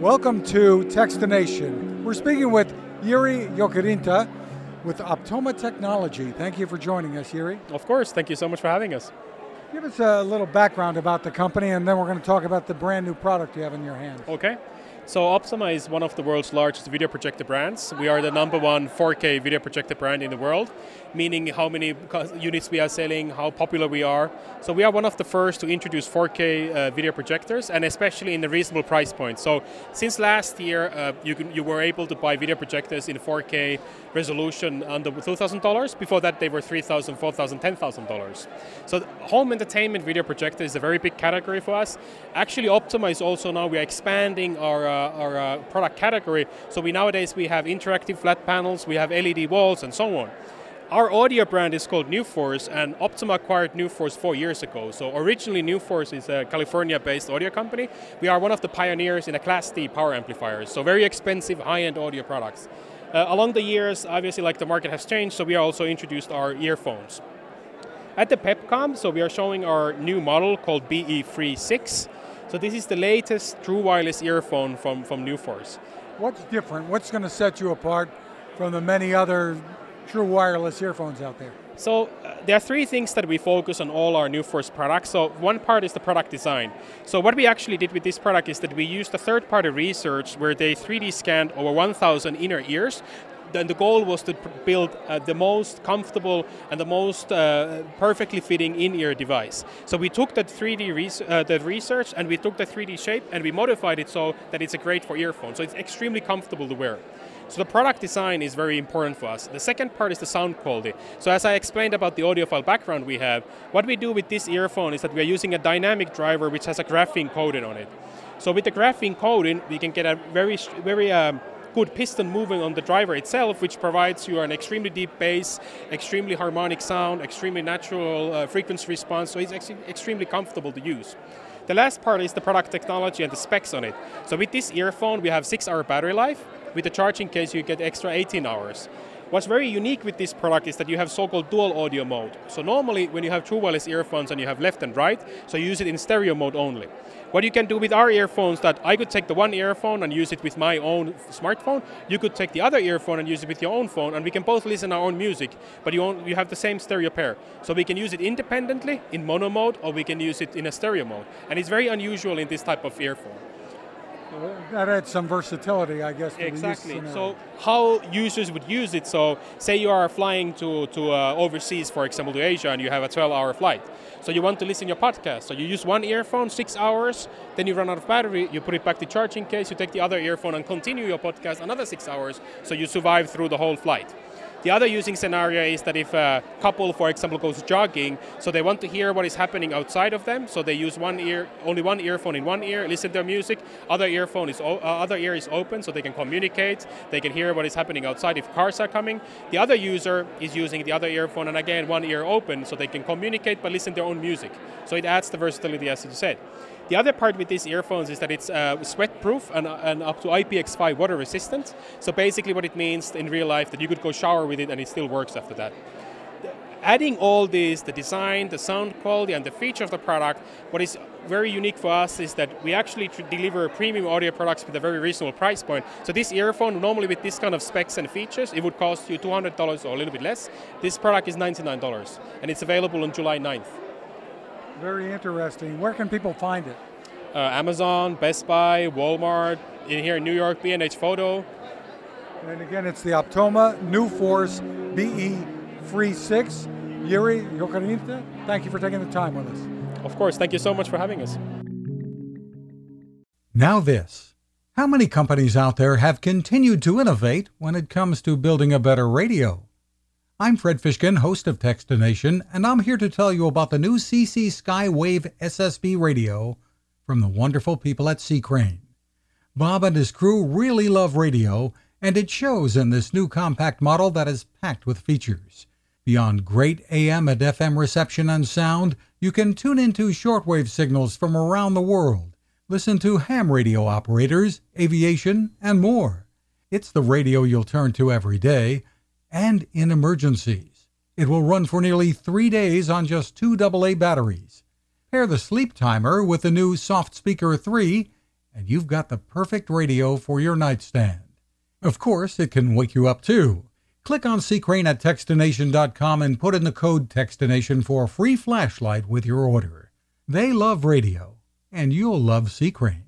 Welcome to Techstination. We're speaking with Yuri Jokerinta with Optoma Technology. Thank you for joining us, Yuri. Of course, thank you so much for having us. Give us a little background about the company, and then we're going to talk about the brand new product you have in your hands. Okay. So Optoma is one of the world's largest video projector brands. We are the number one 4K video projector brand in the world, meaning how many units we are selling, how popular we are. So we are one of the first to introduce 4K uh, video projectors, and especially in a reasonable price point. So since last year, uh, you, can, you were able to buy video projectors in 4K resolution under $2,000. Before that, they were $3,000, $4,000, $10,000. So home entertainment video projector is a very big category for us. Actually, Optoma is also now we are expanding our uh, our uh, product category. So we nowadays we have interactive flat panels, we have LED walls, and so on. Our audio brand is called NuForce, and Optoma acquired NuForce four years ago. So originally, NuForce is a California-based audio company. We are one of the pioneers in a Class D power amplifiers, so very expensive, high-end audio products. Uh, along the years, obviously, like the market has changed, so we also introduced our earphones. At the PepCom, so we are showing our new model called BE36. So this is the latest true wireless earphone from, from NuForce. What's different? What's going to set you apart from the many other true wireless earphones out there? So uh, there are three things that we focus on all our NuForce products. So one part is the product design. So what we actually did with this product is that we used a third-party research where they 3D scanned over 1,000 inner ears and the goal was to build uh, the most comfortable and the most uh, perfectly fitting in-ear device. So we took that 3D res- uh, the research and we took the 3D shape and we modified it so that it's a great for earphones. So it's extremely comfortable to wear. So the product design is very important for us. The second part is the sound quality. So as I explained about the audiophile background we have, what we do with this earphone is that we are using a dynamic driver which has a graphene coating on it. So with the graphene coating, we can get a very, very um, good piston moving on the driver itself, which provides you an extremely deep bass, extremely harmonic sound, extremely natural uh, frequency response, so it's ex- extremely comfortable to use. The last part is the product technology and the specs on it. So with this earphone, we have six hour battery life. With the charging case, you get extra 18 hours. What's very unique with this product is that you have so-called dual audio mode. So normally when you have true wireless earphones and you have left and right, so you use it in stereo mode only. What you can do with our earphones that I could take the one earphone and use it with my own smartphone. You could take the other earphone and use it with your own phone, and we can both listen our own music. But you own, you have the same stereo pair, so we can use it independently in mono mode, or we can use it in a stereo mode. And it's very unusual in this type of earphone that adds some versatility, I guess. exactly. So how users would use it? So say you are flying to to uh, overseas, for example, to Asia, and you have a 12-hour flight. So you want to listen your podcast. So you use one earphone, six hours, then you run out of battery. You put it back to charging case. You take the other earphone and continue your podcast another six hours. So you survive through the whole flight. The other using scenario is that if a couple, for example, goes jogging, so they want to hear what is happening outside of them, so they use one ear, only one earphone in one ear, listen to their music. Other earphone is uh, other ear is open, so they can communicate. They can hear what is happening outside if cars are coming. The other user is using the other earphone, and again one ear open, so they can communicate but listen to their own music. So it adds the versatility, as you said. The other part with these earphones is that it's uh, sweat proof and, and, up to IPX5 water resistant. So basically, what it means in real life that you could go shower with it and it still works after that. Adding all this, the design, the sound quality, and the feature of the product, what is very unique for us is that we actually deliver premium audio products with a very reasonable price point. So this earphone, normally with this kind of specs and features, it would cost you $200 or a little bit less. This product is $99, and it's available on July 9th. Very interesting. Where can people find it? Uh, Amazon, Best Buy, Walmart, in here in New York, B&H Photo. And again, it's the Optoma NuForce BE36. Yuri Jokerinta, thank you for taking the time with us. Of course, thank you so much for having us. Now, this. How many companies out there have continued to innovate when it comes to building a better radio? I'm Fred Fishkin, host of Techstination, and I'm here to tell you about the new CC Skywave SSB radio from the wonderful people at C. Crane. Bob and his crew really love radio, and it shows in this new compact model that is packed with features. Beyond great AM and FM reception and sound, you can tune into shortwave signals from around the world, listen to ham radio operators, aviation, and more. It's the radio you'll turn to every day and in emergencies. It will run for nearly three days on just two AA batteries. Pair the sleep timer with the new Soft Speaker 3, and you've got the perfect radio for your nightstand. Of course, it can wake you up too. Click on C. Crane at Techstination.com and put in the code Techstination for a free flashlight with your order. They love radio, and you'll love C. Crane.